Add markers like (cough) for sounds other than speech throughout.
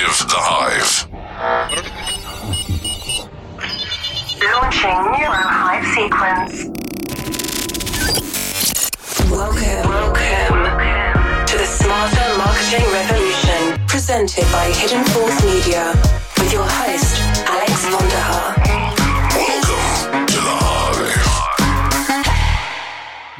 Active the Hive. Launching Neuro Hive sequence. Welcome, welcome to the Smarter Marketing Revolution, presented by Hidden Force Media, with your host, Alex Vonderhaar. Welcome to the Hive.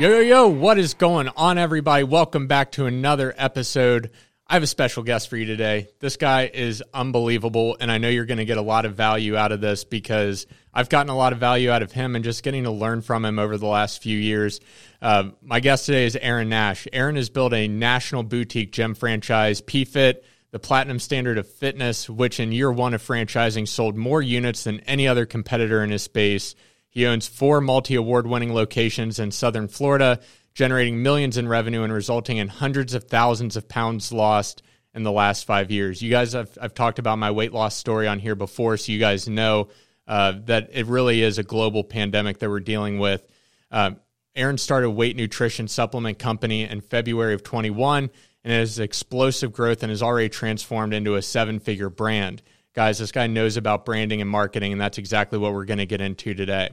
Yo, yo, yo, what is going on, everybody? Welcome back to another episode. I have a special guest for you today. This guy is unbelievable, and I know you're going to get a lot of value out of this because I've gotten a lot of value out of him and just getting to learn from him over the last few years. Uh, my guest today is Aaron Nash. Aaron has built a national boutique gym franchise, P-Fit, the platinum standard of fitness, which in year one of franchising sold more units than any other competitor in his space. He owns four multi award winning locations in Southern Florida generating millions in revenue and resulting in hundreds of thousands of pounds lost in the last five years. You guys, I've, I've talked about my weight loss story on here before, so you guys know uh, that it really is a global pandemic that we're dealing with. Uh, Aaron started a WAYT Nutrition supplement company in February of 21 and it has explosive growth and has already transformed into a seven figure brand. Guys, this guy knows about branding and marketing, and that's exactly what we're going to get into today.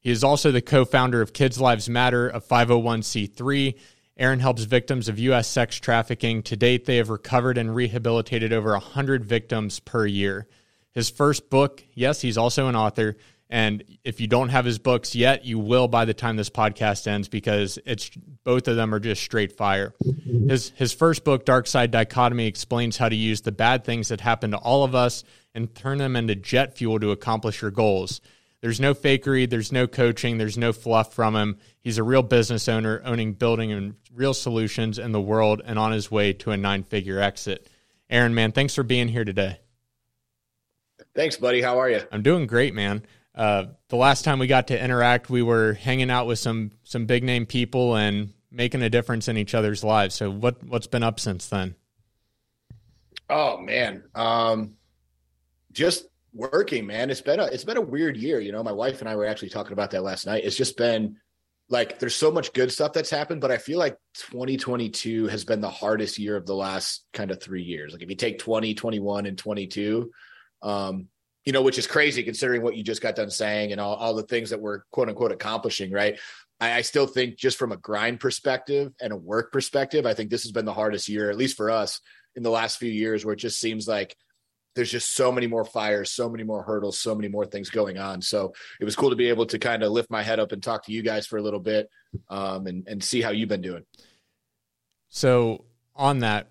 He is also the co founder of Kids Lives Matter, a 501c3. Aaron helps victims of U.S. sex trafficking. To date, they have recovered and rehabilitated over 100 victims per year. His first book, yes, he's also an author. And if you don't have his books yet, you will by the time this podcast ends because it's both of them are just straight fire. His his first book, Darkside Dichotomy, explains how to use the bad things that happen to all of us and turn them into jet fuel to accomplish your goals. There's no fakery, there's no coaching, there's no fluff from him. He's a real business owner, owning, building, and real solutions in the world, and on his way to a nine-figure exit. Aaron, man, thanks for being here today. Thanks, buddy. How are you? I'm doing great, man. Uh, the last time we got to interact, we were hanging out with some some big name people and making a difference in each other's lives. So what what's been up since then? Oh man, um, just working, man. It's been a it's been a weird year. You know, my wife and I were actually talking about that last night. It's just been like there's so much good stuff that's happened, but I feel like 2022 has been the hardest year of the last kind of three years. Like if you take 20, 21, and 22, um, you know, which is crazy considering what you just got done saying and all, all the things that we're quote unquote accomplishing, right? I, I still think just from a grind perspective and a work perspective, I think this has been the hardest year, at least for us in the last few years, where it just seems like there's just so many more fires, so many more hurdles, so many more things going on. So it was cool to be able to kind of lift my head up and talk to you guys for a little bit um, and, and see how you've been doing. So, on that,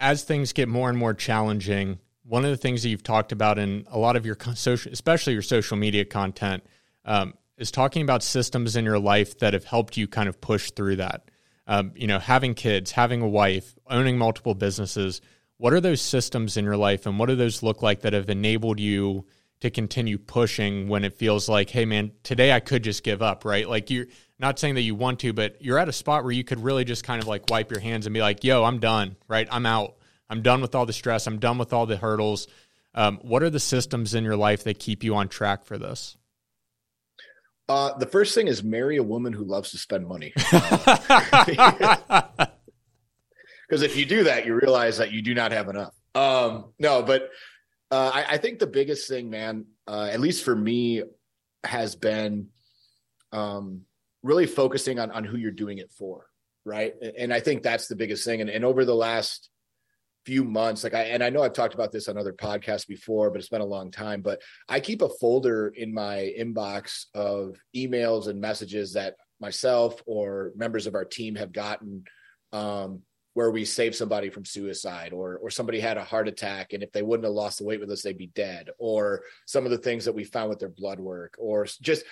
as things get more and more challenging, one of the things that you've talked about in a lot of your social, especially your social media content, um, is talking about systems in your life that have helped you kind of push through that. Um, you know, having kids, having a wife, owning multiple businesses what are those systems in your life and what do those look like that have enabled you to continue pushing when it feels like, hey man, today I could just give up, right? Like you're not saying that you want to, but you're at a spot where you could really just kind of like wipe your hands and be like, yo, I'm done, right? I'm out. I'm done with all the stress. I'm done with all the hurdles. Um, what are the systems in your life that keep you on track for this? Uh, the first thing is marry a woman who loves to spend money. (laughs) (laughs) (laughs) because if you do that, you realize that you do not have enough. Um, no, but uh, I, I, think the biggest thing, man, uh, at least for me, has been um, really focusing on on who you're doing it for, right? And I think that's the biggest thing. And, and over the last few months, like I and I know I've talked about this on other podcasts before, but it's been a long time. But I keep a folder in my inbox of emails and messages that myself or members of our team have gotten um, where we saved somebody from suicide or or somebody had a heart attack and if they wouldn't have lost the weight with us they'd be dead or some of the things that we found with their blood work or just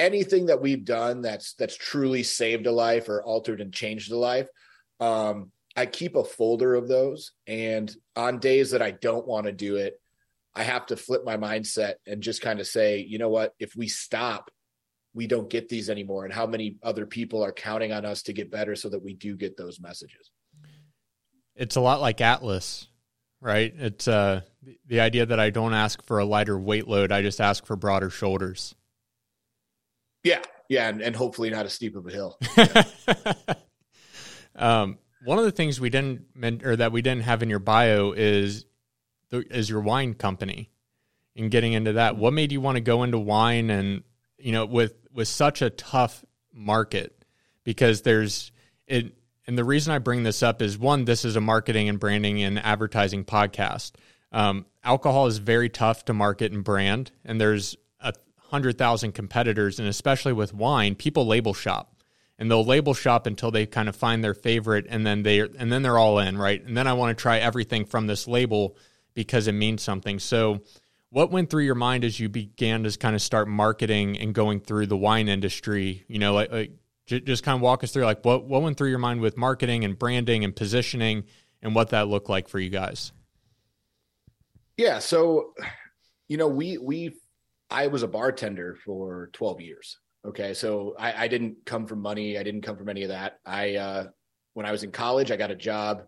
anything that we've done that's that's truly saved a life or altered and changed a life um, i keep a folder of those. And on days that i don't want to do it i have to flip my mindset and just kind of say you know what? If we stop we don't get these anymore. And how many other people are counting on us to get better so that we do get those messages it's a lot like Atlas, right? It's uh, the idea that I don't ask for a lighter weight load; I just ask for broader shoulders. Yeah, yeah, and, and hopefully not as steep of a hill. (laughs) um, one of the things we didn't or that we didn't have in your bio is the, is your wine company and getting into that. What made you want to go into wine and you know with with such a tough market because there's it and the reason I bring this up is one, this is a marketing and branding and advertising podcast. Um, alcohol is very tough to market and brand, and there's a hundred thousand competitors, and especially with wine, people label shop and they'll label shop until they kind of find their favorite, and then they and then they're all in, right? And then I want to try everything from this label because it means something. So, what went through your mind as you began to kind of start marketing and going through the wine industry? You know, like, like just kind of walk us through like what what went through your mind with marketing and branding and positioning and what that looked like for you guys. Yeah, so you know, we we I was a bartender for 12 years. Okay, so I, I didn't come from money. I didn't come from any of that. I uh, when I was in college, I got a job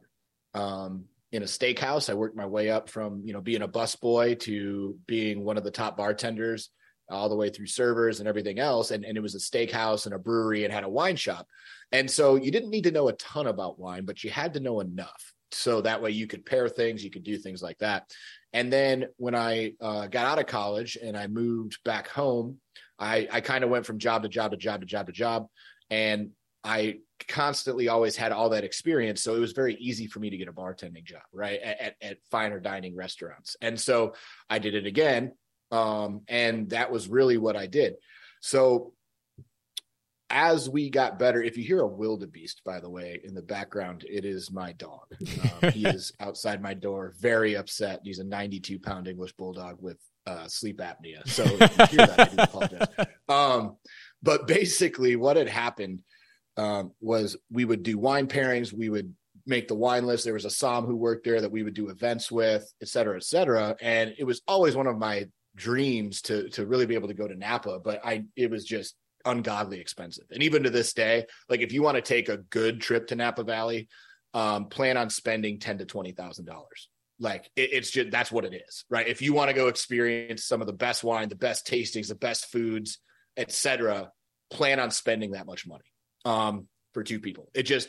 um, in a steakhouse. I worked my way up from you know being a busboy to being one of the top bartenders, all the way through servers and everything else. And and it was a steakhouse and a brewery and had a wine shop. And so you didn't need to know a ton about wine, but you had to know enough so that way you could pair things, you could do things like that. And then when I uh, got out of college and I moved back home, I, I kind of went from job to job to job to job to job. And I constantly always had all that experience. So it was very easy for me to get a bartending job, right? At, at, at finer dining restaurants. And so I did it again. Um, and that was really what I did. So as we got better, if you hear a wildebeest, by the way, in the background, it is my dog. Um, he (laughs) is outside my door, very upset. He's a 92 pound English bulldog with uh, sleep apnea. So hear that, I do apologize. (laughs) Um, but basically, what had happened um, was we would do wine pairings. We would make the wine list. There was a som who worked there that we would do events with, et cetera, et cetera. And it was always one of my dreams to to really be able to go to Napa, but I it was just ungodly expensive. And even to this day, like if you want to take a good trip to Napa Valley, um, plan on spending ten to twenty thousand dollars. Like it, it's just that's what it is, right? If you want to go experience some of the best wine, the best tastings, the best foods, etc., plan on spending that much money um, for two people. It just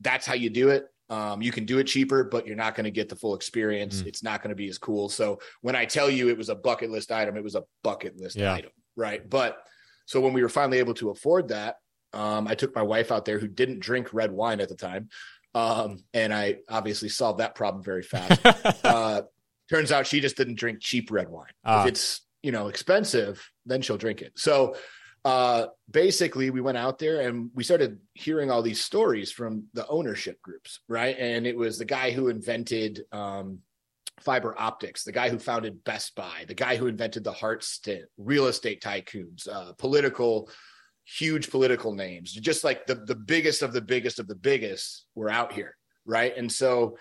that's how you do it. Um, you can do it cheaper, but you're not going to get the full experience. Mm. It's not going to be as cool. So when I tell you it was a bucket list item, it was a bucket list yeah. item, right? But so when we were finally able to afford that, um, I took my wife out there who didn't drink red wine at the time. Um, and I obviously solved that problem very fast. (laughs) uh, turns out she just didn't drink cheap red wine. Uh. If ah. it's, you know, expensive, then she'll drink it. So uh, basically we went out there and we started hearing all these stories from the ownership groups, right? And it was the guy who invented um, fiber optics, the guy who founded Best Buy, the guy who invented the heart stent, real estate tycoons, uh, political, huge political names, just like the, the biggest of the biggest of the biggest were out here. Right. And so,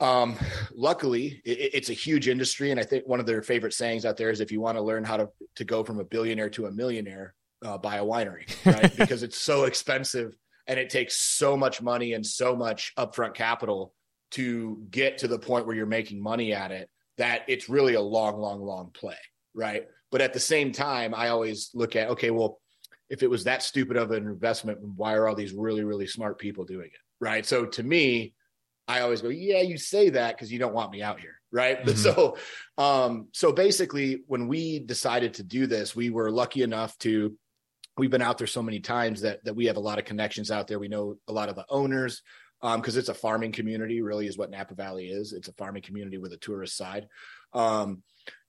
um, luckily it, it's a huge industry. And I think one of their favorite sayings out there is if you want to learn how to, to go from a billionaire to a millionaire, uh, buy a winery, right? (laughs) because it's so expensive and it takes so much money and so much upfront capital to get to the point where you're making money at it that it's really a long long long play right but at the same time i always look at okay well if it was that stupid of an investment why are all these really really smart people doing it right so to me i always go yeah you say that because you don't want me out here. Right? (laughs) Mm-hmm. so um so basically when we decided to do this we were lucky enough to we've been out there so many times that that we have a lot of connections out there. We know a lot of the owners because um, it's a farming community, really is what Napa Valley is. It's a farming community with a tourist side. Um,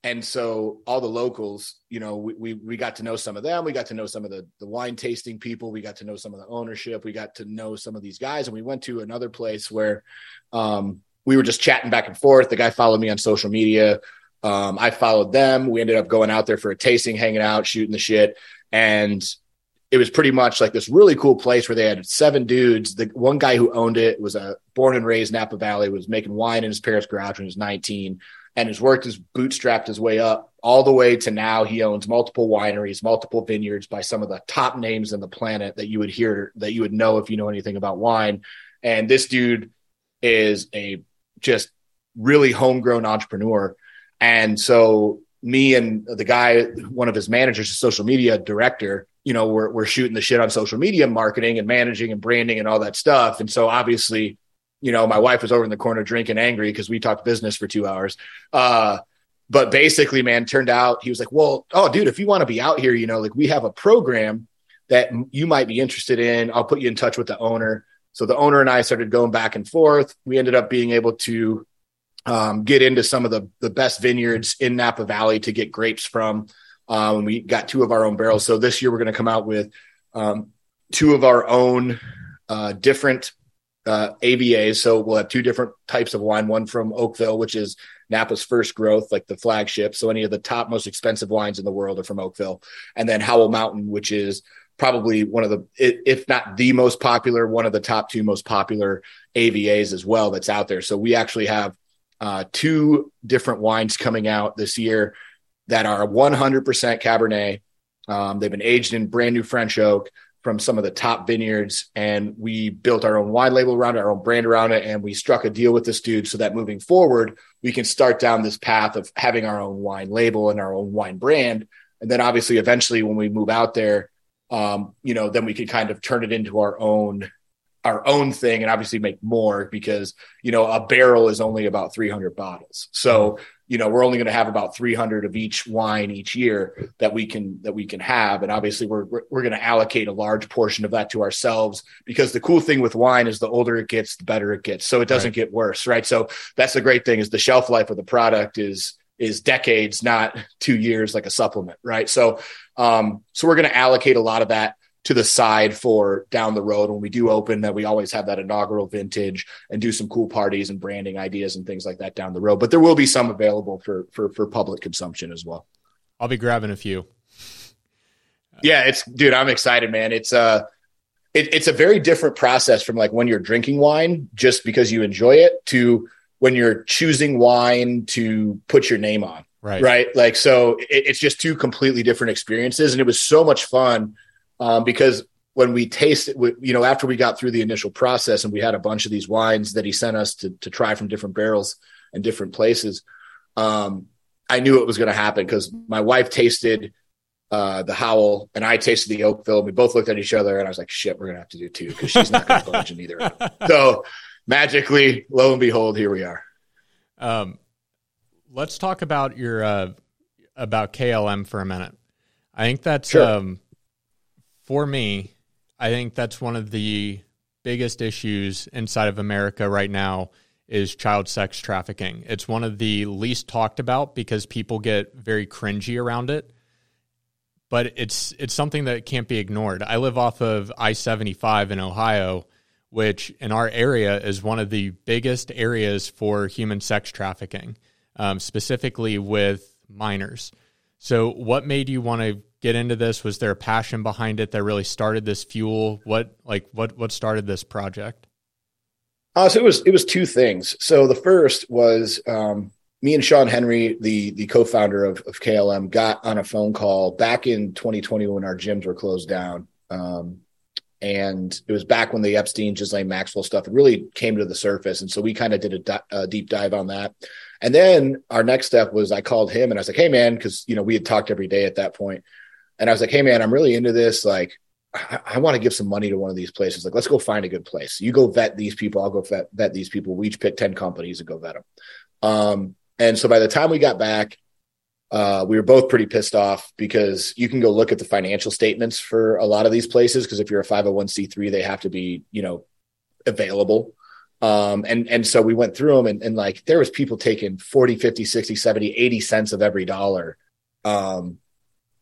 and so all the locals, you know, we, we, we got to know some of them. We got to know some of the the wine tasting people. We got to know some of the ownership. We got to know some of these guys. And we went to another place where um, we were just chatting back and forth. The guy followed me on social media. Um, I followed them. We ended up going out there for a tasting, hanging out, shooting the shit. And it was pretty much like this really cool place where they had seven dudes. The one guy who owned it was a born and raised Napa Valley, was making wine in his parents' garage when he was 19 and has worked his bootstrapped his way up all the way to now he owns multiple wineries, multiple vineyards by some of the top names on the planet that you would hear that you would know if you know anything about wine. And this dude is a just really homegrown entrepreneur. And so me and the guy, one of his managers, a social media director, you know, we're, we're shooting the shit on social media marketing and managing and branding and all that stuff. And so obviously you know, my wife was over in the corner drinking angry because we talked business for two hours. Uh, but basically, man, turned out he was like, well, oh, dude, if you want to be out here, you know, like we have a program that you might be interested in. I'll put you in touch with the owner. So the owner and I started going back and forth. We ended up being able to um, get into some of the, the best vineyards in Napa Valley to get grapes from. Um, we got two of our own barrels. So this year we're going to come out with um, two of our own uh, different uh, AVAs. So we'll have two different types of wine, one from Oakville, which is Napa's first growth, like the flagship. So any of the top most expensive wines in the world are from Oakville. And then Howell Mountain, which is probably one of the, if not the most popular, one of the top two most popular AVAs as well that's out there. So we actually have uh, two different wines coming out this year that are 100% Cabernet. Um, they've been aged in brand new French oak from some of the top vineyards and we built our own wine label around it, our own brand around it. And we struck a deal with this dude so that moving forward, we can start down this path of having our own wine label and our own wine brand. And then obviously, eventually, when we move out there, um, you know, then we can kind of turn it into our own our own thing and obviously make more because you know a barrel is only about 300 bottles so you know we're only going to have about 300 of each wine each year that we can that we can have. And obviously we're we're, going to allocate a large portion of that to ourselves because the cool thing with wine is the older it gets the better it gets. So it doesn't right. get worse right? So that's the great thing is the shelf life of the product is is decades not 2 years like a supplement right? So um so we're going to allocate a lot of that to the side for down the road when we do open that we always have that inaugural vintage and do some cool parties and branding ideas and things like that down the road. But there will be some available for for for public consumption as well. I'll be grabbing a few. Yeah it's dude i'm excited man. It's uh it, it's a very different process from like when you're drinking wine just because you enjoy it to when you're choosing wine to put your name on. Right. Right? Like so it, it's just two completely different experiences and it was so much fun um, because when we tasted, you know, after we got through the initial process and we had a bunch of these wines that he sent us to, to try from different barrels and different places, um, I knew it was going to happen because my wife tasted uh, the Howell and I tasted the Oakville. We both looked at each other and I was like, shit, we're going to have to do two because she's not going to budge in either. So magically, lo and behold, here we are. Um, let's talk about your, uh, about KLM for a minute. I think that's, sure. um, for me, I think that's one of the biggest issues inside of America right now is child sex trafficking. It's one of the least talked about because people get very cringy around it. But it's it's something that can't be ignored. I live off of I-75 in Ohio, which in our area is one of the biggest areas for human sex trafficking, um, specifically with minors. So, what made you want to get into this? Was there a passion behind it that really started this fuel? What like what what started this project? Uh, so it was it was two things. So the first was um, me and Sean Henry, the the co-founder of, of KLM, got on a phone call back in 2020 when our gyms were closed down. Um, and it was back when the Epstein, Ghislaine Maxwell stuff really came to the surface, and so we kind of did a, di- a deep dive on that. And then our next step was I called him and I was like, "Hey, man," because you know we had talked every day at that point. And I was like, hey, man, I'm really into this. Like, I, I want to give some money to one of these places. Like, let's go find a good place. You go vet these people. I'll go vet, vet these people. We each pick 10 companies and go vet them. Um, and so by the time we got back, uh, we were both pretty pissed off because you can go look at the financial statements for a lot of these places. Cause if you're a 501c3, they have to be, you know, available. Um, and, and so we went through them and, and like, there was people taking 40, 50, 60, 70, 80 cents of every dollar. Um,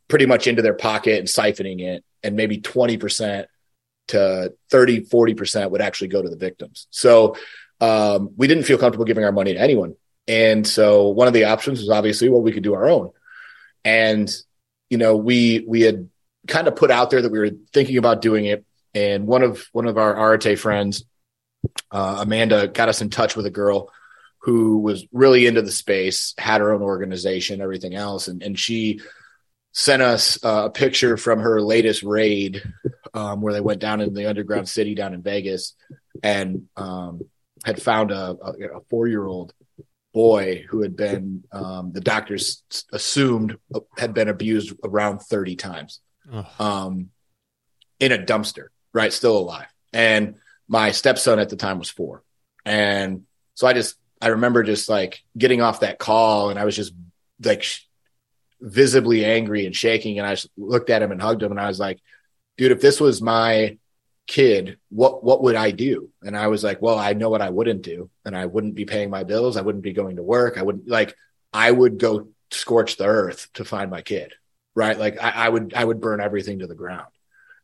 pretty much into their pocket and siphoning it and maybe 20% to 30 40% would actually go to the victims. So um, we didn't feel comfortable giving our money to anyone. And so one of the options was obviously well we could do our own. And you know we we had kind of put out there that we were thinking about doing it. And one of one of our Arete friends uh, amanda got us in touch with a girl who was really into the space had her own organization everything else. And, and she sent us uh, a picture from her latest raid um, where they went down in the underground city down in Vegas and um, had found a, a, four year old boy who had been, um, the doctors assumed had been abused around 30 times um, in a dumpster, right? Still alive. And my stepson at the time was four. And so I just, I remember just like getting off that call and I was just like sh- visibly angry and shaking. And I looked at him and hugged him and I was like, dude, if this was my kid, what, what would I do? And I was like, well, I know what I wouldn't do. And I wouldn't be paying my bills. I wouldn't be going to work. I wouldn't like, I would go scorch the earth to find my kid. Right. Like I, I would, I would burn everything to the ground.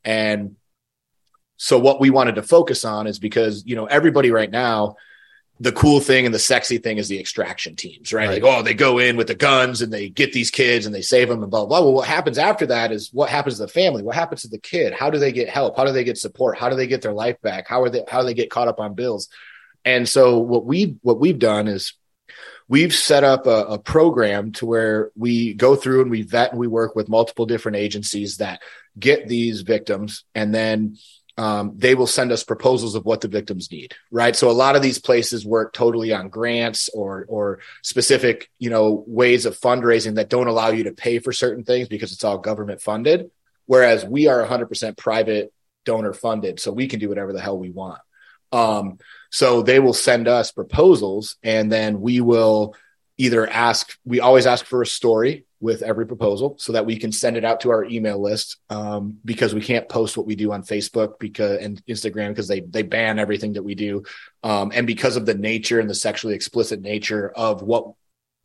And so what we wanted to focus on is because, you know, everybody right now, the cool thing and the sexy thing is the extraction teams, right? Right. Like, oh, they go in with the guns and they get these kids and they save them and blah, blah, blah. Well, what happens after that is what happens to the family? What happens to the kid? How do they get help? How do they get support? How do they get their life back? How are they, how do they get caught up on bills? And so what we, what we've done is we've set up a, a program to where we go through and we vet and we work with multiple different agencies that get these victims and then um, they will send us proposals of what the victims need right? So a lot of these places work totally on grants or or specific you know ways of fundraising that don't allow you to pay for certain things because it's all government funded whereas we are 100% private donor funded so we can do whatever the hell we want. Um, so they will send us proposals and then we will either ask we always ask for a story with every proposal so that we can send it out to our email list um, because we can't post what we do on Facebook because and Instagram because they they ban everything that we do. Um, and because of the nature and the sexually explicit nature of what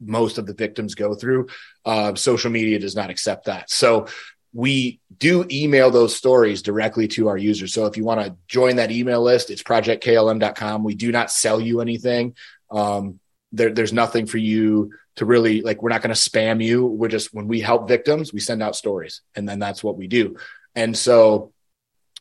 most of the victims go through uh, social media does not accept that. So we do email those stories directly to our users. So if you want to join that email list it's projectklm.com we do not sell you anything. Um, there, there's nothing for you to really like we're not going to spam you. We're just when we help victims we send out stories and then that's what we do. And so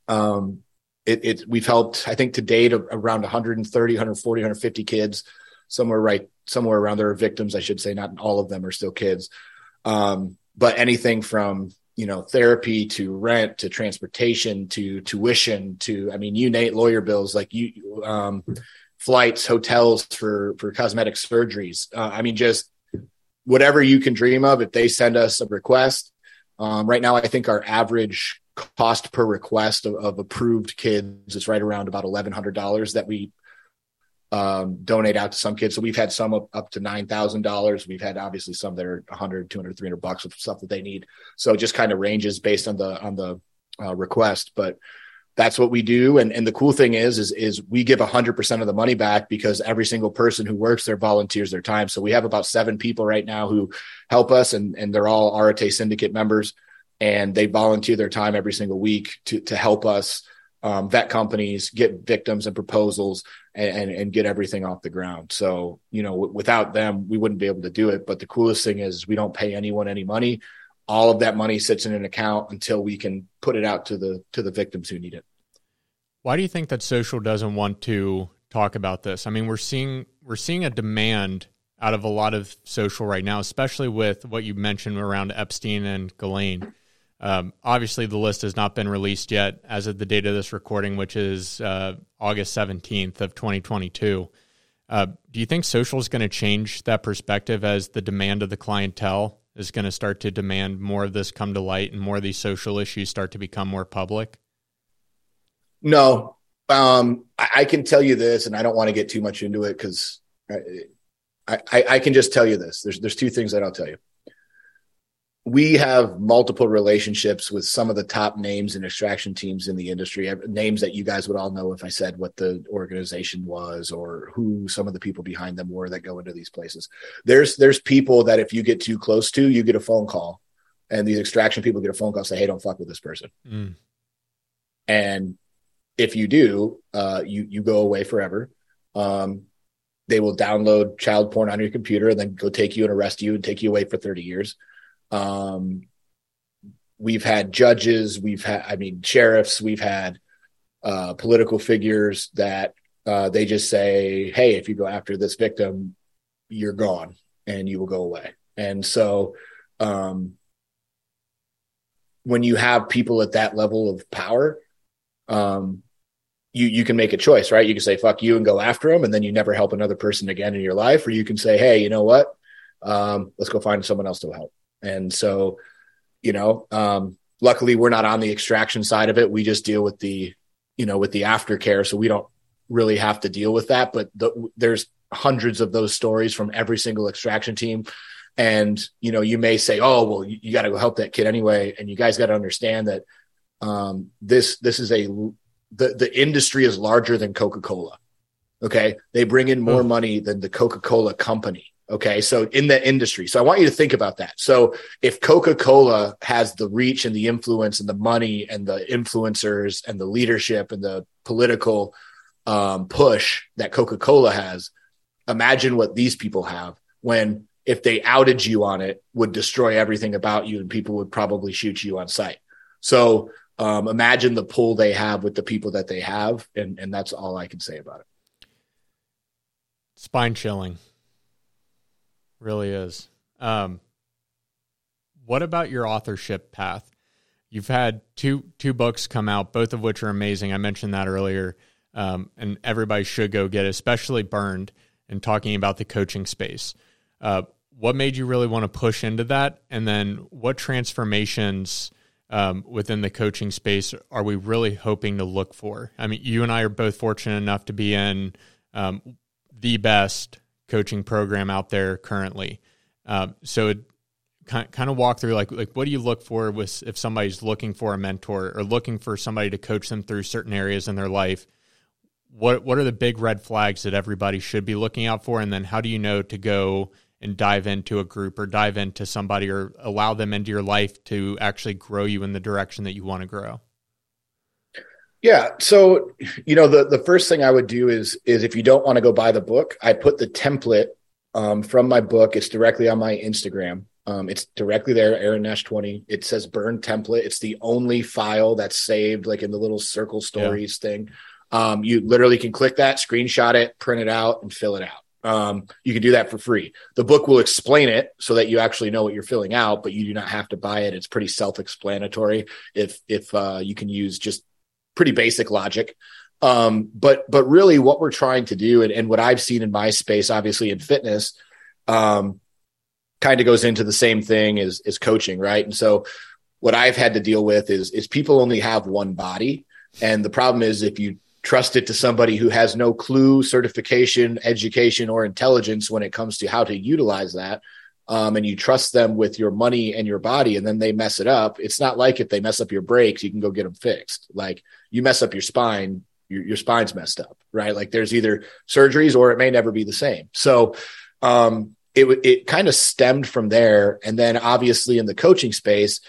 um it, it we've helped i think to date around 130 140 150 kids somewhere right somewhere around there are victims i should say not all of them are still kids. Um but anything from you know therapy to rent to transportation to tuition to i mean you nate lawyer bills like you um flights hotels for for cosmetic surgeries. Uh, i mean just whatever you can dream of if they send us a request um, right now i think our average cost per request of, of approved kids is right around about $1100 that we um, donate out to some kids. So we've had some up, up to $9000 we've had obviously some that are 100 200 300 bucks with stuff that they need. So it just kind of ranges based on the on the uh, request. But that's what we do. And, and the cool thing is, is, is we give hundred percent of the money back because every single person who works there volunteers their time. So we have about seven people right now who help us and, and they're all Arete syndicate members and they volunteer their time every single week to, to help us um, vet companies, get victims and proposals and, and, and, get everything off the ground. So, you know, w- without them, we wouldn't be able to do it. But the coolest thing is we don't pay anyone any money all of that money sits in an account until we can put it out to the to the victims who need it. Why do you think that social doesn't want to talk about this? I mean, we're seeing we're seeing a demand out of a lot of social right now, especially with what you mentioned around Epstein and Ghislaine. Um, obviously, the list has not been released yet as of the date of this recording, which is uh, August seventeenth of twenty twenty two. Uh, do you think social is going to change that perspective as the demand of the clientele is going to start to demand more of this come to light and more of these social issues start to become more public? No, um, I, I, can tell you this, and I don't want to get too much into it because I, I, I can just tell you this. There's there's two things that I'll tell you. We have multiple relationships with some of the top names and extraction teams in the industry. Names that you guys would all know if I said what the organization was or who some of the people behind them were that go into these places. There's there's people that if you get too close to, you get a phone call, and these extraction people get a phone call say, "Hey, don't fuck with this person." Mm. And if you do, uh, you you go away forever. Um, they will download child porn on your computer and then go take you and arrest you and take you away for 30 years. Um, we've had judges, we've had, I mean, sheriffs, we've had uh, political figures that uh, they just say, "Hey, if you go after this victim, you're gone and you will go away." And so, um, when you have people at that level of power, um, you you can make a choice, right? You can say fuck you and go after them, and then you never help another person again in your life, or you can say, hey, you know what? Um, let's go find someone else to help. And so, you know, um, luckily we're not on the extraction side of it. We just deal with the, you know, with the aftercare. So we don't really have to deal with that. But the, there's hundreds of those stories from every single extraction team. And, you know, you may say, oh, well, you, you got to go help that kid anyway. And you guys got to understand that um, this, this is a, the, the industry is larger than Coca-Cola. Okay. They bring in more money than the Coca-Cola company. Okay. So in the industry. So I want you to think about that. So if Coca-Cola has the reach and the influence and the money and the influencers and the leadership and the political um, push that Coca-Cola has, imagine what these people have when if they outed you on it would destroy everything about you and people would probably shoot you on sight. So um, imagine the pull they have with the people that they have. And, and that's all I can say about it. Spine chilling. Really is. Um, what about your authorship path? You've had two two books come out, both of which are amazing. I mentioned that earlier, um, and everybody should go get especially Burned and talking about the coaching space. Uh, what made you really want to push into that? And then what transformations um, within the coaching space are we really hoping to look for? I mean, you and I are both fortunate enough to be in um, the best coaching program out there currently. Um, so it kind kind of walk through like like what do you look for with if somebody's looking for a mentor or looking for somebody to coach them through certain areas in their life? What what are the big red flags that everybody should be looking out for, and then how do you know to go and dive into a group or dive into somebody or allow them into your life to actually grow you in the direction that you want to grow? Yeah. So, you know, the, the first thing I would do is, is if you don't want to go buy the book, I put the template um, from my book. It's directly on my Instagram. Um, it's directly there, Aaron Nash 20. It says burn template. It's the only file that's saved like in the little circle stories yeah. thing. Um, you literally can click that, screenshot it, print it out and fill it out. Um, you can do that for free. The book will explain it so that you actually know what you're filling out, but you do not have to buy it. It's pretty self-explanatory. If if uh, you can use just pretty basic logic. Um, but but really, what we're trying to do, and, and what I've seen in my space, obviously in fitness, um, kind of goes into the same thing as as coaching, right? And so, what I've had to deal with is is people only have one body, and the problem is if you trust it to somebody who has no clue, certification, education, or intelligence when it comes to how to utilize that, um, and you trust them with your money and your body and then they mess it up it's not like if they mess up your brakes you can go get them fixed. Like you mess up your spine your, your spine's messed up right? Like there's either surgeries or it may never be the same. So um, it, it kind of stemmed from there and then obviously in the coaching space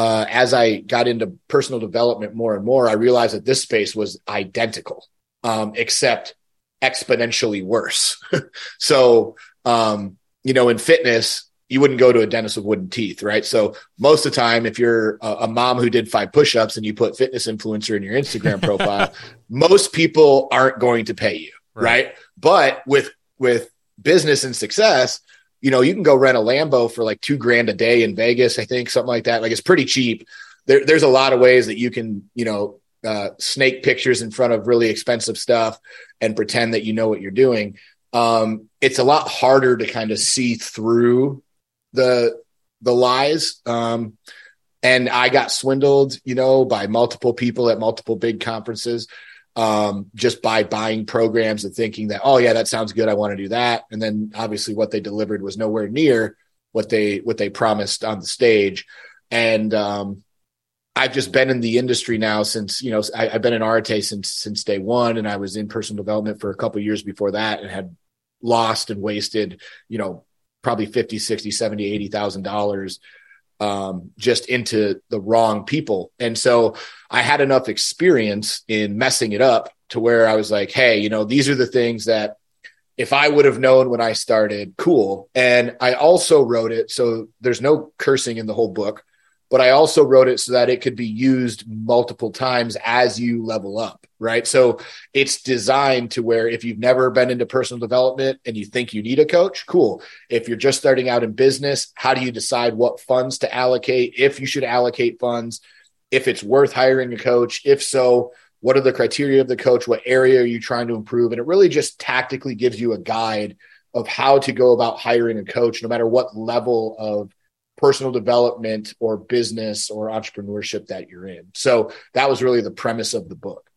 uh, as i got into personal development more and more i realized that this space was identical um, except exponentially worse (laughs) so um, you know, in fitness, you wouldn't go to a dentist with wooden teeth, right? So most of the time, if you're a, a mom who did five push-ups and you put fitness influencer in your Instagram (laughs) profile, most people aren't going to pay you, right. right? But with with business and success, you know, you can go rent a Lambo for like two grand a day in Vegas, I think, something like that. Like it's pretty cheap. There, there's a lot of ways that you can, you know, uh, snake pictures in front of really expensive stuff and pretend that you know what you're doing um, it's a lot harder to kind of see through the the lies. Um, and I got swindled, you know, by multiple people at multiple big conferences, um, just by buying programs and thinking that, oh yeah, that sounds good. I want to do that. And then obviously what they delivered was nowhere near what they what they promised on the stage. And um, I've just been in the industry now since you know I, have been in Arete since since day one, and I was in personal development for a couple years before that, and had lost and wasted, you know, probably 50, 60, 70, 80,000 dollars um, just into the wrong people. And so I had enough experience in messing it up to where I was like, Hey, you know, these are the things that if I would have known when I started, cool. And I also wrote it. So there's no cursing in the whole book but I also wrote it so that it could be used multiple times as you level up, right? So it's designed to where if you've never been into personal development and you think you need a coach, cool. If you're just starting out in business, how do you decide what funds to allocate, if you should allocate funds, if it's worth hiring a coach? If so, what are the criteria of the coach? What area are you trying to improve? And it really just tactically gives you a guide of how to go about hiring a coach, no matter what level of personal development or business or entrepreneurship that you're in. So that was really the premise of the book.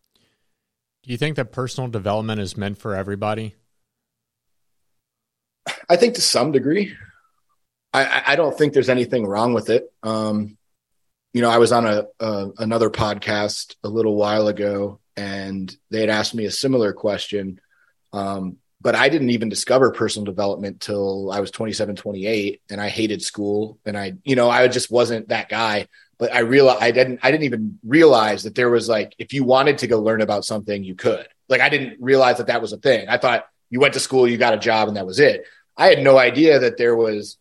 Do you think that personal development is meant for everybody? I think to some degree. I, I don't think there's anything wrong with it. Um, you know, I was on a, a another podcast a little while ago, and they had asked me a similar question. Um, but I didn't even discover personal development till I was 27, 28, and I hated school, and I, you know, I just wasn't that guy. But I realized I didn't, I didn't even realize that there was like, if you wanted to go learn about something, you could. Like, I didn't realize that that was a thing. I thought you went to school, you got a job, and that was it. I had no idea that there was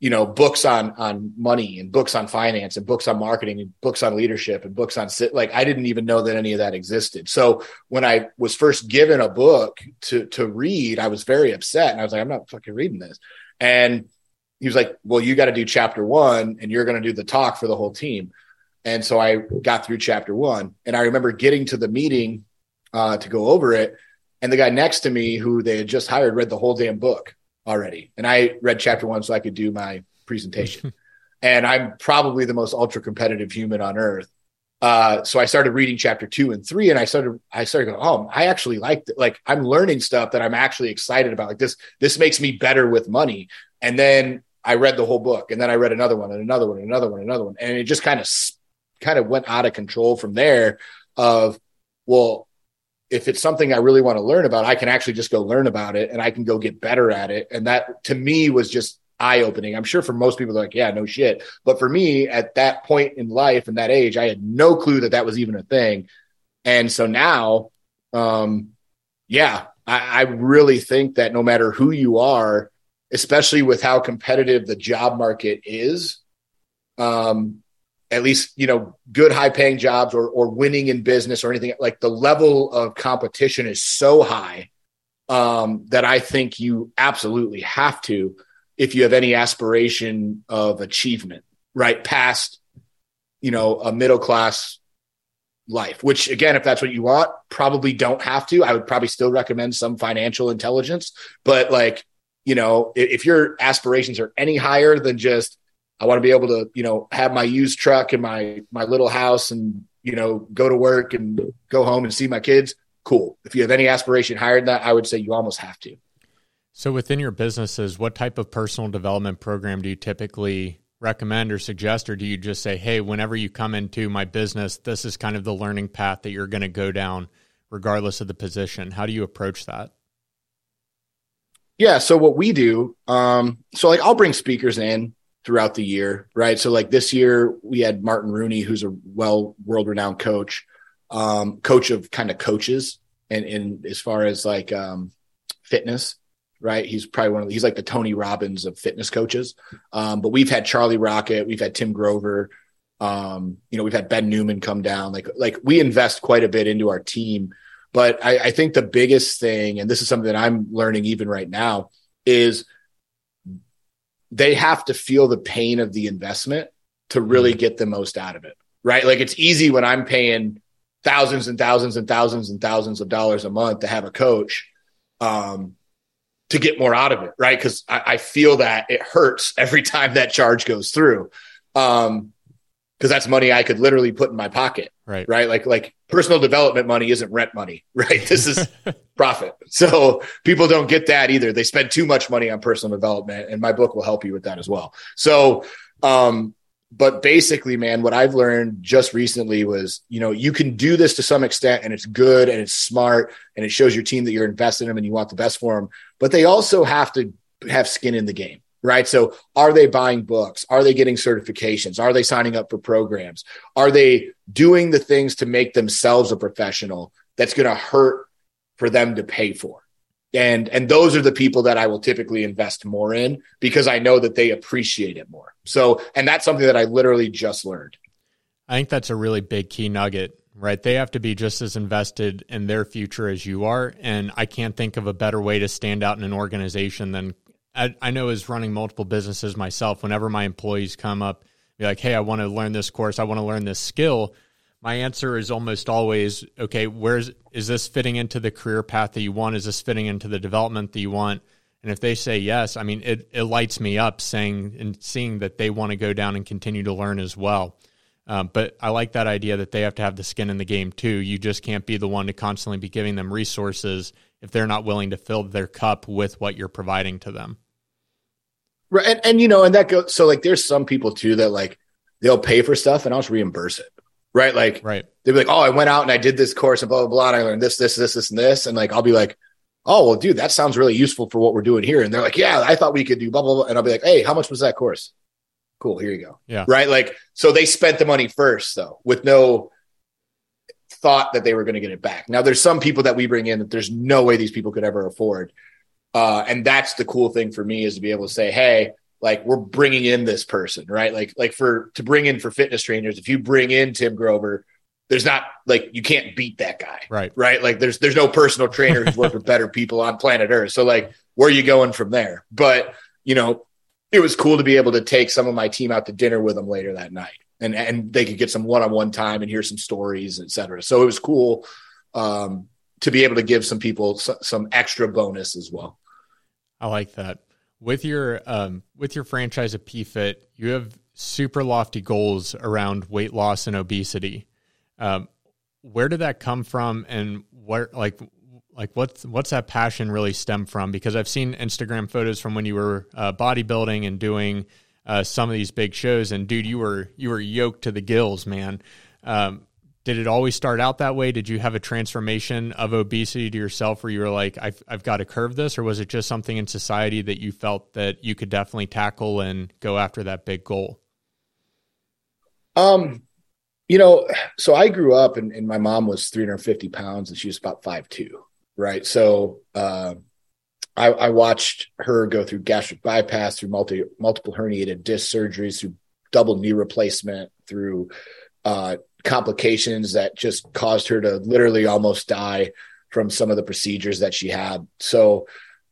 you know books on on money and books on finance and books on marketing and books on leadership and books on like I didn't even know that any of that existed. So when I was first given a book to to read, I was very upset and I was like, I'm not fucking reading this. And he was like, Well, you got to do chapter one and you're going to do the talk for the whole team. And so I got through chapter one, and I remember getting to the meeting uh, to go over it, and the guy next to me, who they had just hired, read the whole damn book already. And I read chapter one so I could do my presentation. (laughs) and I'm probably the most ultra competitive human on earth. Uh, so I started reading chapter two and three, and I started, I started going, oh, I actually liked it. like, I'm learning stuff that I'm actually excited about. Like this, this makes me better with money. And then I read the whole book, and then I read another one, and another one, and another one, and another one, and it just kind of, kind of went out of control from there. Of, well, if it's something I really want to learn about, I can actually just go learn about it and I can go get better at it. And that to me was just eye opening. I'm sure for most people, they're like, yeah, no shit. But for me at that point in life and that age, I had no clue that that was even a thing. And so now, um, yeah, I, I really think that no matter who you are, especially with how competitive the job market is, um, at least you know good high paying jobs or or winning in business or anything like the level of competition is so high um, that I think you absolutely have to if you have any aspiration of achievement right? Past you know a middle class life which again if that's what you want probably don't have to. I would probably still recommend some financial intelligence but like you know if, if your aspirations are any higher than just I want to be able to, you know, have my used truck and my my little house and, you know, go to work and go home and see my kids. Cool. If you have any aspiration higher than that, I would say you almost have to. So within your businesses, what type of personal development program do you typically recommend or suggest or do you just say, "Hey, whenever you come into my business, this is kind of the learning path that you're going to go down regardless of the position." How do you approach that? Yeah, so what we do, um, so like I'll bring speakers in throughout the year, right? So like this year we had Martin Rooney, who's a well world renowned coach, um, coach of kind of coaches, and in as far as like um, fitness, right? He's probably one of the, he's like the Tony Robbins of fitness coaches. Um, but we've had Charlie Rocket, we've had Tim Grover, um, you know, we've had Ben Newman come down. Like like we invest quite a bit into our team. But I, I think the biggest thing, and this is something that I'm learning even right now, is they have to feel the pain of the investment to really mm. get the most out of it. Right. Like it's easy when I'm paying thousands and thousands and thousands and thousands of dollars a month to have a coach um, to get more out of it. Right. Cause I, I, feel that it hurts every (laughs) time that charge goes through. Um, because that's money I could literally put in my pocket. Right. Right. Like like personal development money isn't rent money, (laughs) right? This is (laughs) profit. So people don't get that either. They spend too much money on personal development, and my book will help you with that as well. So um, but basically, man, what I've learned just recently was, you know, you can do this to some extent and it's good and it's smart and it shows your team that you're invested in them and you want the best for them. But they also have to have skin in the game right? So are they buying books? Are they getting certifications? Are they signing up for programs? Are they doing the things to make themselves a professional that's going to hurt for them to pay for? And and those are the people that I will typically invest more in because I know that they appreciate it more. So and that's something that I literally just learned. I think that's a really big key nugget right? They have to be just as invested in their future as you are. And I can't think of a better way to stand out in an organization than I, I know as running multiple businesses myself, whenever my employees come up, be like, hey, I want to learn this course, I want to learn this skill. My answer is almost always, okay, where's is this fitting into the career path that you want? Is this fitting into the development that you want? And if they say yes, I mean, it, it lights me up saying and seeing that they want to go down and continue to learn as well. Um, but I like that idea that they have to have the skin in the game too. You just can't be the one to constantly be giving them resources if they're not willing to fill their cup with what you're providing to them. Right. And, and you know, and that goes so like there's some people too that like they'll pay for stuff and I'll just reimburse it. Right. Like Right. they'll be like, Oh, I went out and I did this course and blah blah blah. And I learned this, this, this, this, and this. And like I'll be like, Oh, well, dude, that sounds really useful for what we're doing here. And they're like, Yeah, I thought we could do blah blah blah. And I'll be like, Hey, how much was that course? Cool, here you go. Yeah. Right. Like, so they spent the money first though, with no thought that they were going to get it back. Now there's some people that we bring in that there's no way these people could ever afford. Uh, and that's the cool thing for me is to be able to say, Hey, like we're bringing in this person, right? Like, like for, to bring in for fitness trainers, if you bring in Tim Grover, there's not like, you can't beat that guy. Right. Right. Like there's, there's no personal trainer who's worked with better people on planet earth. So like, where are you going from there? But, you know, it was cool to be able to take some of my team out to dinner with them later that night and, and they could get some one-on-one time and hear some stories, et cetera. So it was cool um, to be able to give some people s- some extra bonus as well. I like that. With your um, with your franchise of P-Fit, you have super lofty goals around weight loss and obesity. Um, where did that come from, and what like like what's what's that passion really stem from? Because I've seen Instagram photos from when you were uh, bodybuilding and doing uh, some of these big shows, and dude, you were you were yoked to the gills, man. Um, did it always start out that way? Did you have a transformation of obesity to yourself where you were like, I've, I've got to curve this? Or was it just something in society that you felt that you could definitely tackle and go after that big goal? Um, you know, so I grew up and, and my mom was 350 pounds and she was about five two, right? So uh, I, I watched her go through gastric bypass, through multi multiple herniated disc surgeries, through double knee replacement, through uh, complications that just caused her to literally almost die from some of the procedures that she had. So,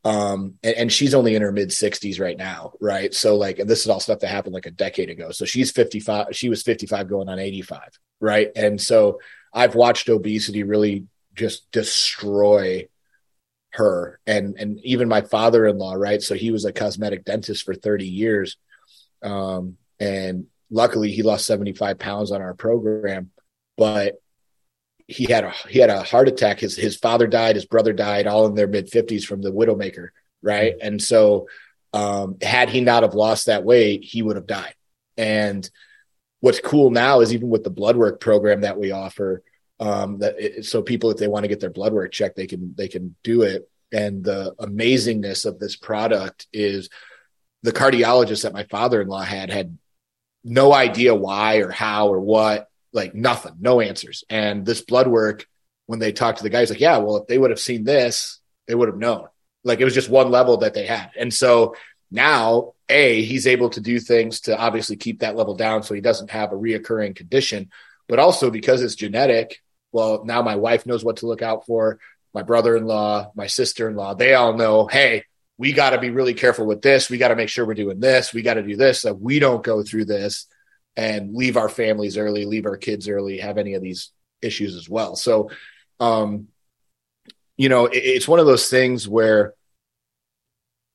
um, and, and she's only in her mid 60s right now, right? So, like, and this is all stuff that happened like a decade ago. So she's 55, she was 55 going on 85, right? And so I've watched obesity really just destroy her and and even my father-in-law right? So he was a cosmetic dentist for 30 years. Um and luckily he lost 75 pounds on our program but he had a he had a heart attack. His his father died his brother died all in their mid 50s from the widowmaker right? And so um had he not have lost that weight he would have died. And what's cool now is even with the blood work program that we offer um that it, so people if they want to get their blood work checked they can they can do it. And the amazingness of this product is the cardiologist that my father-in-law had had no idea why or how or what like nothing no answers. And this blood work when they talked to the guys like yeah well if they would have seen this they would have known. Like it was just one level that they had. And so now a he's able to do things to obviously keep that level down so he doesn't have a reoccurring condition but also because it's genetic well now my wife knows what to look out for. My brother-in-law my sister-in-law they all know hey we got to be really careful with this. We got to make sure we're doing this. We got to do this. So we don't go through this and leave our families early leave our kids early have any of these issues as well. So um you know it, it's one of those things where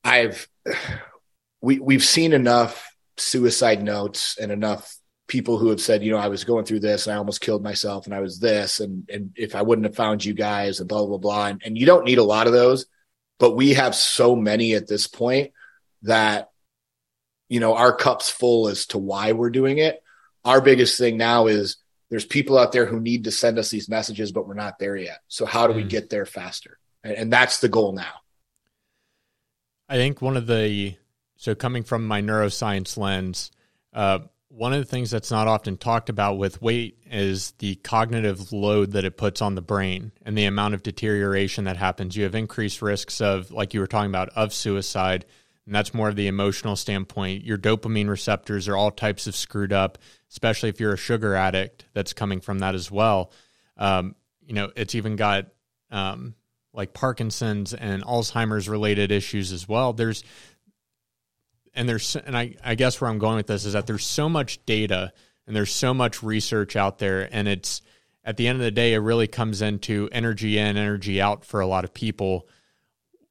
i've (sighs) we we've seen enough suicide notes and enough people who have said, you know, I was going through this and I almost killed myself and I was this and and if I wouldn't have found you guys and blah blah blah and, and you don't need a lot of those, but we have so many at this point that you know our cup's full as to why we're doing it. Our biggest thing now is there's people out there who need to send us these messages, but we're not there yet. So how do we Mm. get there faster? And, and that's the goal now. I think one of the so coming from my neuroscience lens, uh, one of the things that's not often talked about with weight is the cognitive load that it puts on the brain and the amount of deterioration that happens. You have increased risks of, like you were talking about, of suicide, and that's more of the emotional standpoint. Your dopamine receptors are all types of screwed up, especially if you're a sugar addict. That's coming from that as well. Um, you know, it's even got um, like Parkinson's and Alzheimer's related issues as well. There's and there's and I, I guess where I'm going with this is that there's so much data and there's so much research out there and it's at the end of the day it really comes into energy in energy out for a lot of people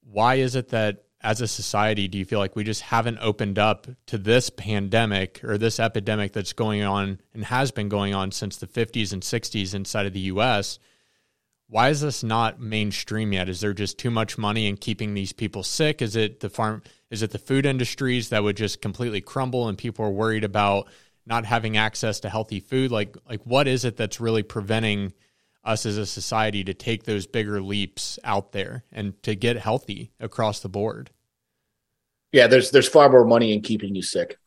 why is it that as a society, do you feel like we just haven't opened up to this pandemic or this epidemic that's going on and has been going on since the 50s and 60s inside of the US? Why is this not mainstream yet? Is there just too much money in keeping these people sick? Is it the farm is it the food industries that would just completely crumble and people are worried about not having access to healthy food? Like like what is it that's really preventing us as a society to take those bigger leaps out there and to get healthy across the board. Yeah, there's there's far more money in keeping you sick.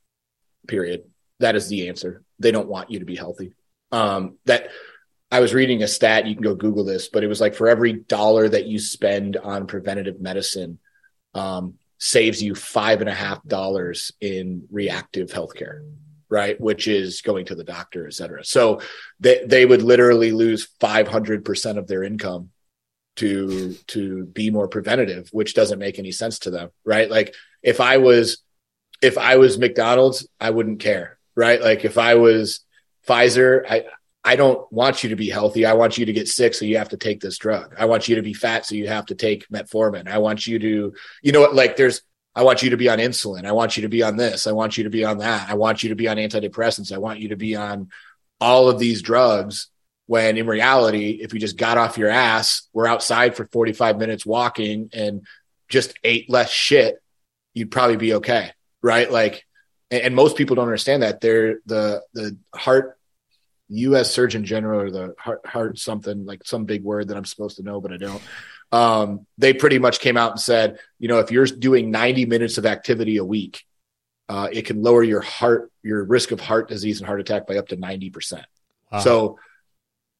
Period. That is the answer. They don't want you to be healthy. Um, that I was reading a stat. You can go Google this, but it was like for every dollar that you spend on preventative medicine, um, saves you five and a half dollars in reactive healthcare right? Which is going to the doctor, et cetera. So they, they would literally lose 500% of their income to, to be more preventative, which doesn't make any sense to them, right? Like if I was, if I was McDonald's, I wouldn't care, right? Like if I was Pfizer, I, I don't want you to be healthy. I want you to get sick. So you have to take this drug. I want you to be fat. So you have to take metformin. I want you to, you know what, like there's, I want you to be on insulin. I want you to be on this. I want you to be on that. I want you to be on antidepressants. I want you to be on all of these drugs. When in reality, if you just got off your ass, we're outside for 45 minutes walking and just ate less shit, you'd probably be okay. Right. Like, and, most people don't understand that they're the, the heart U.S. Surgeon General or the heart, heart something like some big word that I'm supposed to know, but I don't um, they pretty much came out and said, you know, if you're doing 90 minutes of activity a week, uh, it can lower your heart, your risk of heart disease and heart attack by up to 90%. Wow. So,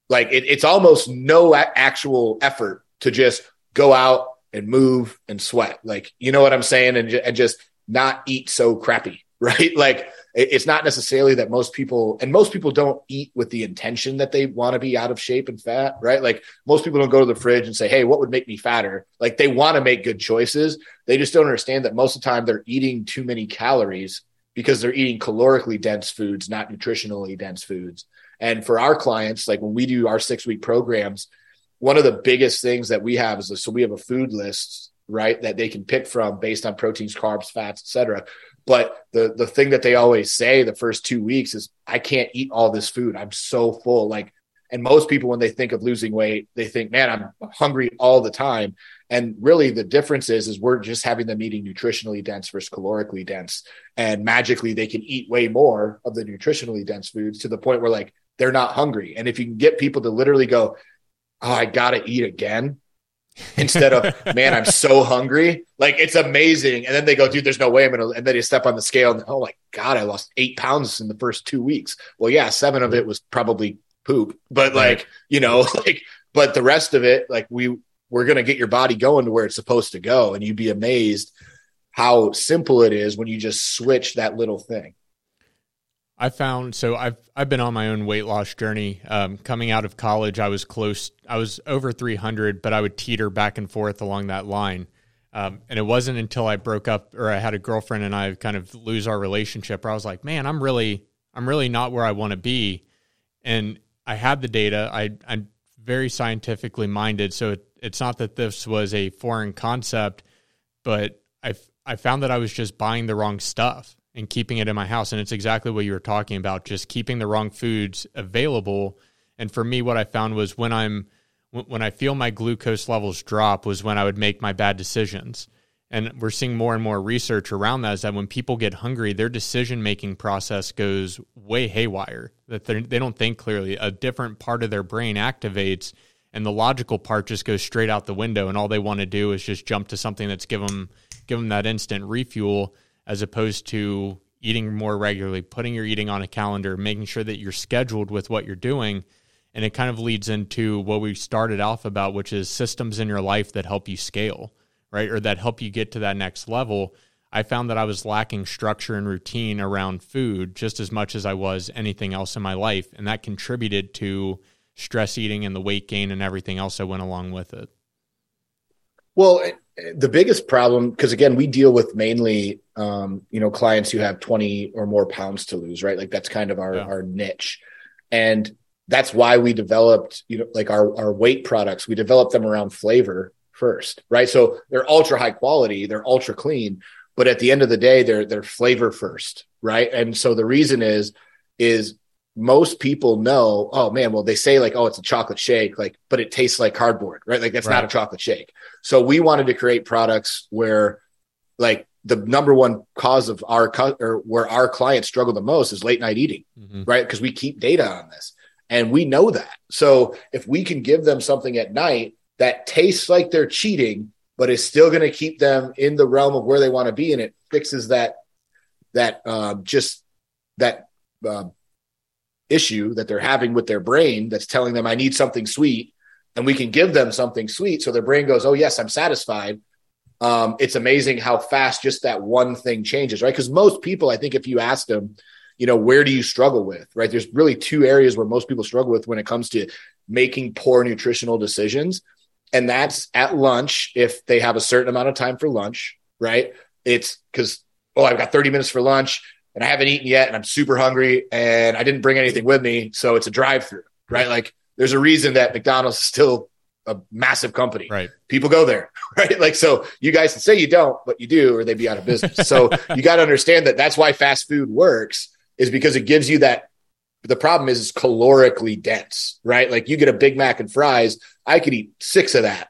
like, it, it's almost no a- actual effort to just go out and move and sweat. Like, you know what I'm saying? And, and just not eat so crappy, (laughs) right? Like, it's not necessarily that most people and most people don't eat with the intention that they want to be out of shape and fat right? Like most people don't go to the fridge and say hey what would make me fatter? Like they want to make good choices. They just don't understand that most of the time they're eating too many calories because they're eating calorically dense foods not nutritionally dense foods. And for our clients like when we do our six week programs one of the biggest things that we have is so we have a food list right that they can pick from based on proteins carbs fats etc but the the thing that they always say the first two weeks is, I can't eat all this food. I'm so full. Like, and most people when they think of losing weight, they think, man, I'm hungry all the time. And really, the difference is, is we're just having them eating nutritionally dense versus calorically dense, and magically they can eat way more of the nutritionally dense foods to the point where like they're not hungry. And if you can get people to literally go, oh, I gotta eat again, instead of man i'm so hungry. Like it's amazing. And then they go dude there's no way i'm gonna and then you step on the scale and oh my god i lost eight pounds in the first two weeks. Well yeah seven of it was probably poop but like you know (laughs) like but the rest of it like we we're gonna get your body going to where it's supposed to go and you'd be amazed how simple it is when you just switch that little thing I found so I've I've been on my own weight loss journey. Um, coming out of college, I was close. I was over 300, but I would teeter back and forth along that line. Um, and it wasn't until I broke up or I had a girlfriend and I kind of lose our relationship where I was like, man, I'm really I'm really not where I want to be. And I had the data. I I'm very scientifically minded, so it, it's not that this was a foreign concept, but I I found that I was just buying the wrong stuff and keeping it in my house. And it's exactly what you were talking about, just keeping the wrong foods available. And for me, what I found was when I'm when I feel my glucose levels drop was when I would make my bad decisions. And we're seeing more and more research around that is that when people get hungry, their decision making process goes way haywire. That they don't think clearly. A different part of their brain activates, and the logical part just goes straight out the window. And all they want to do is just jump to something that's give them give them that instant refuel as opposed to eating more regularly, putting your eating on a calendar, making sure that you're scheduled with what you're doing. And it kind of leads into what we started off about, which is systems in your life that help you scale, right? Or that help you get to that next level. I found that I was lacking structure and routine around food just as much as I was anything else in my life. And that contributed to stress eating and the weight gain and everything else that went along with it. Well, the biggest problem, because again, we deal with mainly, um, you know, clients who have 20 or more pounds to lose, right? Like that's kind of our, yeah. our niche. And that's why we developed, you know, like our, our weight products, we developed them around flavor first, right? So they're ultra high quality, they're ultra clean, but at the end of the day, they're they're flavor first, right? And so the reason is is most people know, oh man, well they say like, oh, it's a chocolate shake, like, but it tastes like cardboard, right? Like that's Right. not a chocolate shake. So we wanted to create products where, like, the number one cause of our or where our clients struggle the most is late night eating, Mhm. right? Because we keep data on this and we know that. So if we can give them something at night that tastes like they're cheating, but is still going to keep them in the realm of where they want to be, and it fixes that that um, just that um, issue that they're having with their brain that's telling them I need something sweet, and we can give them something sweet, so their brain goes, "Oh yes, I'm satisfied." Um, it's amazing how fast just that one thing changes, right? Because most people, I think, if you ask them, you know, where do you struggle with, right? There's really two areas where most people struggle with when it comes to making poor nutritional decisions. And that's at lunch if they have a certain amount of time for lunch, right? It's because, oh, I've got 30 minutes for lunch and I haven't eaten yet and I'm super hungry and I didn't bring anything with me. So it's a drive through, right? Like there's a reason that McDonald's is still a massive company. Right. People go there, (laughs) right? Like, so you guys can say you don't, but you do, or they'd be out of business. so you got to understand that that's why fast food works is because it gives you that. The problem is it's calorically dense, right? Like you get a Big Mac and fries, I could eat six of that,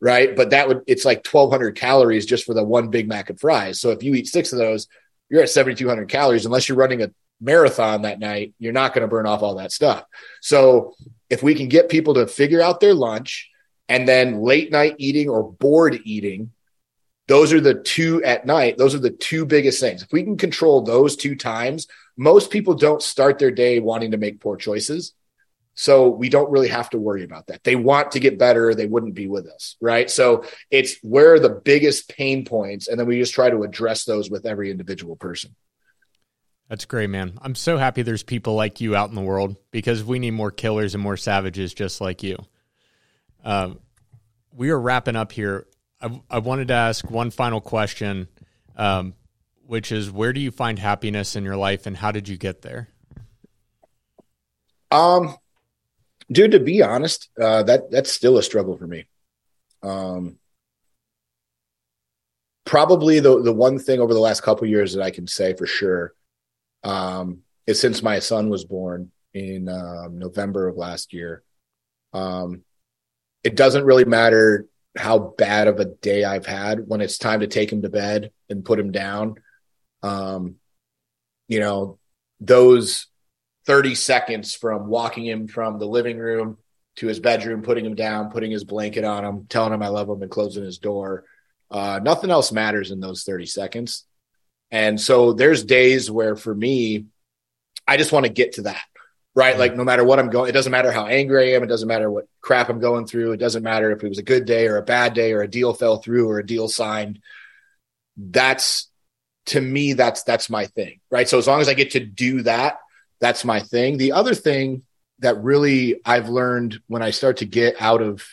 right? But that would, it's like 1200 calories just for the one Big Mac and fries. So if you eat six of those, you're at 7,200 calories. Unless you're running a marathon that night, you're not going to burn off all that stuff. So if we can get people to figure out their lunch and then late night eating or bored eating, those are the two at night. Those are the two biggest things. If we can control those two times, most people don't start their day wanting to make poor choices. So we don't really have to worry about that. They want to get better. They wouldn't be with us. Right. So it's where are the biggest pain points. And then we just try to address those with every individual person. That's great, man. I'm so happy there's people like you out in the world because we need more killers and more savages just like you. Um, we are wrapping up here. I, I wanted to ask one final question, um, which is where do you find happiness in your life and how did you get there? Um, dude, to be honest, uh, that that's still a struggle for me. Um, probably the the one thing over the last couple years that I can say for sure, um, is since my son was born in um, November of last year. Um, it doesn't really matter how bad of a day I've had when it's time to take him to bed and put him down. Um, you know, those 30 seconds from walking him from the living room to his bedroom, putting him down, putting his blanket on him, telling him I love him and closing his door. Uh, nothing else matters in those 30 seconds. And so there's days where for me, I just want to get to that, right? Like no matter what I'm going, it doesn't matter how angry I am. It doesn't matter what crap I'm going through. It doesn't matter if it was a good day or a bad day or a deal fell through or a deal signed. That's to me, that's, that's my thing, right? So as long as I get to do that, that's my thing. The other thing that really I've learned when I start to get out of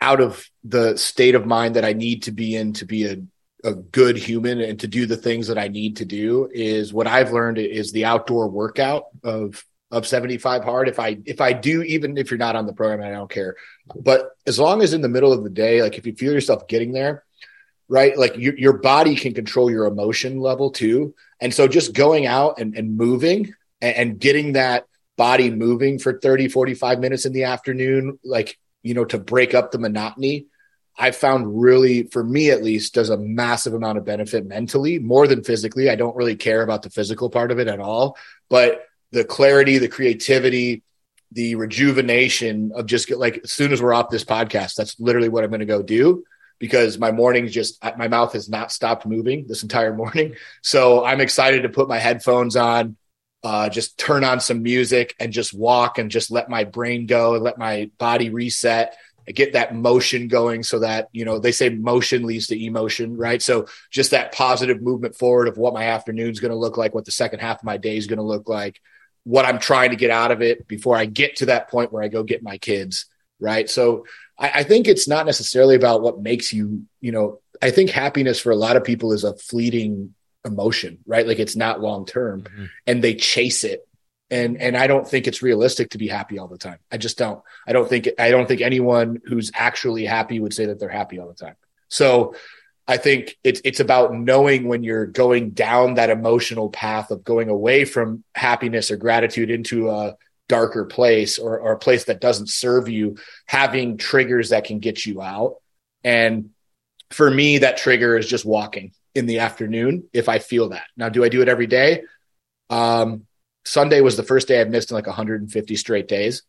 out of the state of mind that I need to be in to be a, a good human and to do the things that I need to do is what I've learned is the outdoor workout of of 75 hard. If I if I do, even if you're not on the program, I don't care. But as long as in the middle of the day, like if you feel yourself getting there, right? Like your your body can control your emotion level too. And so just going out and, and moving and, and getting that body moving for 30, 45 minutes in the afternoon, like, you know, to break up the monotony, I found really, for me at least, does a massive amount of benefit mentally, more than physically. I don't really care about the physical part of it at all, but the clarity, the creativity, the rejuvenation of just like as soon as we're off this podcast, that's literally what I'm going to go do because my mornings just my mouth has not stopped moving this entire morning. (laughs) So I'm excited to put my headphones on, uh, just turn on some music and just walk and just let my brain go and let my body reset. Get that motion going so that, you know, they say motion leads to emotion, right? So just that positive movement forward of what my afternoon's going to look like, what the second half of my day is going to look like, what I'm trying to get out of it before I get to that point where I go get my kids, right? So I, I think it's not necessarily about what makes you, you know, I think happiness for a lot of people is a fleeting emotion, right? Like it's not long term Mhm. and they chase it and and I don't think it's realistic to be happy all the time. I just don't. I don't think I don't think anyone who's actually happy would say that they're happy all the time. So I think it's it's about knowing when you're going down that emotional path of going away from happiness or gratitude into a darker place or, or a place that doesn't serve you, having triggers that can get you out. And for me, that trigger is just walking in the afternoon if I feel that. Now, do I do it every day? Um, Sunday was the first day I've missed in like 150 straight days,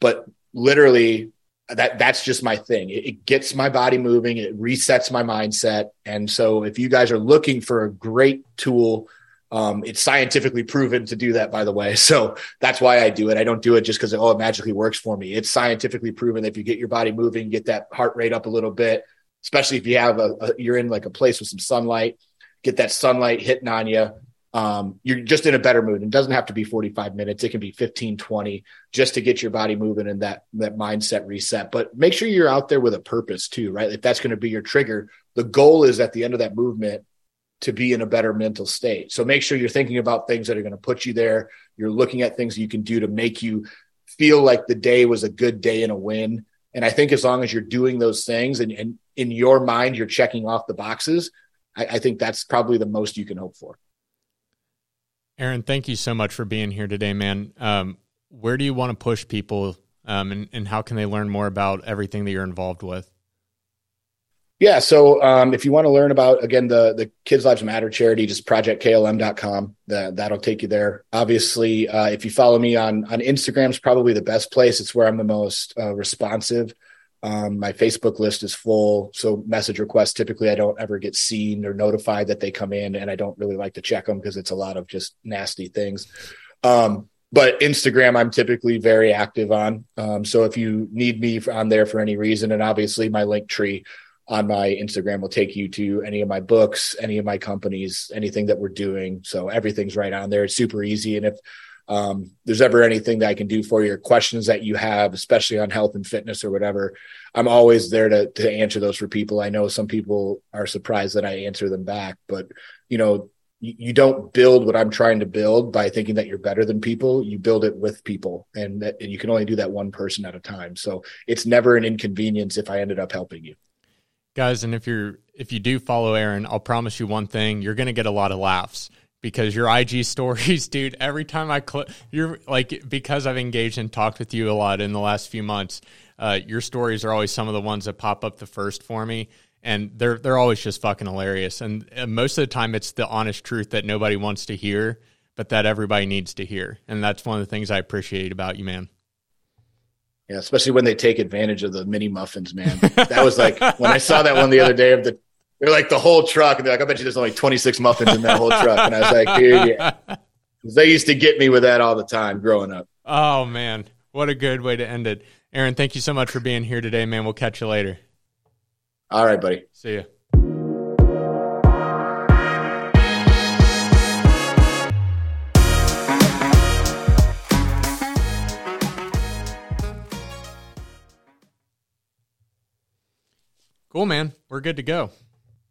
but literally that that's just my thing. It, it, gets my body moving. It resets my mindset. And so if you guys are looking for a great tool, um, it's scientifically proven to do that, by the way. (laughs) So that's why I do it. I don't do it just because oh, it magically works for me. It's scientifically proven that if you get your body moving, get that heart rate up a little bit, especially if you have a, a you're in like a place with some sunlight, get that sunlight hitting on you um, you're just in a better mood. It doesn't have to be 45 minutes. It can be 15, 20 just to get your body moving and that, that mindset reset. But make sure you're out there with a purpose too, right? If that's going to be your trigger, the goal is at the end of that movement to be in a better mental state. So make sure you're thinking about things that are going to put you there. You're looking at things you can do to make you feel like the day was a good day and a win. And I think as long as you're doing those things and, and in your mind, you're checking off the boxes, I, I think that's probably the most you can hope for. Aaron, thank you so much for being here today, man. Um, where do you want to push people, um, and, and how can they learn more about everything that you're involved with? Yeah, so um, if you want to learn about again the the Kids Lives Matter charity, just projectklm.com. That that'll take you there. Obviously, uh, if you follow me on on Instagram, is probably the best place. It's where I'm the most uh, responsive. Um, my Facebook list is full, so message requests typically I don't ever get seen or notified that they come in, and I don't really like to check them because it's a lot of just nasty things. Um, but Instagram, I'm typically very active on. Um, so if you need me on there for any reason, and obviously my link tree on my Instagram will take you to any of my books, any of my companies, anything that we're doing. So everything's right on there. It's super easy, and if um, there's ever anything that I can do for your questions that you have, especially on health and fitness or whatever, I'm always there to to answer those for people. I know some people are surprised that I answer them back, but you know, you, you don't build what I'm trying to build by thinking that you're better than people. You build it with people, and that, and you can only do that one person at a time. So it's never an inconvenience if I ended up helping you guys and if you're if you do follow aaron i'll promise you one thing you're going to get a lot of laughs because your IG (laughs) stories, dude, every time I click, you're like, because I've engaged and talked with you a lot in the last few months, uh, your stories are always some of the ones that pop up the first for me. And they're, they're always just fucking hilarious. And, and most of the time, it's the honest truth that nobody wants to hear, but that everybody needs to hear. And that's one of the things I appreciate about you, man. Yeah, especially when they take advantage of the mini muffins, man. That was like when I saw that one the other day of the they're like the whole truck, and they're like, I bet you there's only 26 muffins in that whole truck. And I was like, dude, yeah. (laughs) They used to get me with that all the time growing up. Oh man, what a good way to end it. Aaron, thank you so much for being here today, man. We'll catch you later. All right, buddy. See you. Cool, man. We're good to go.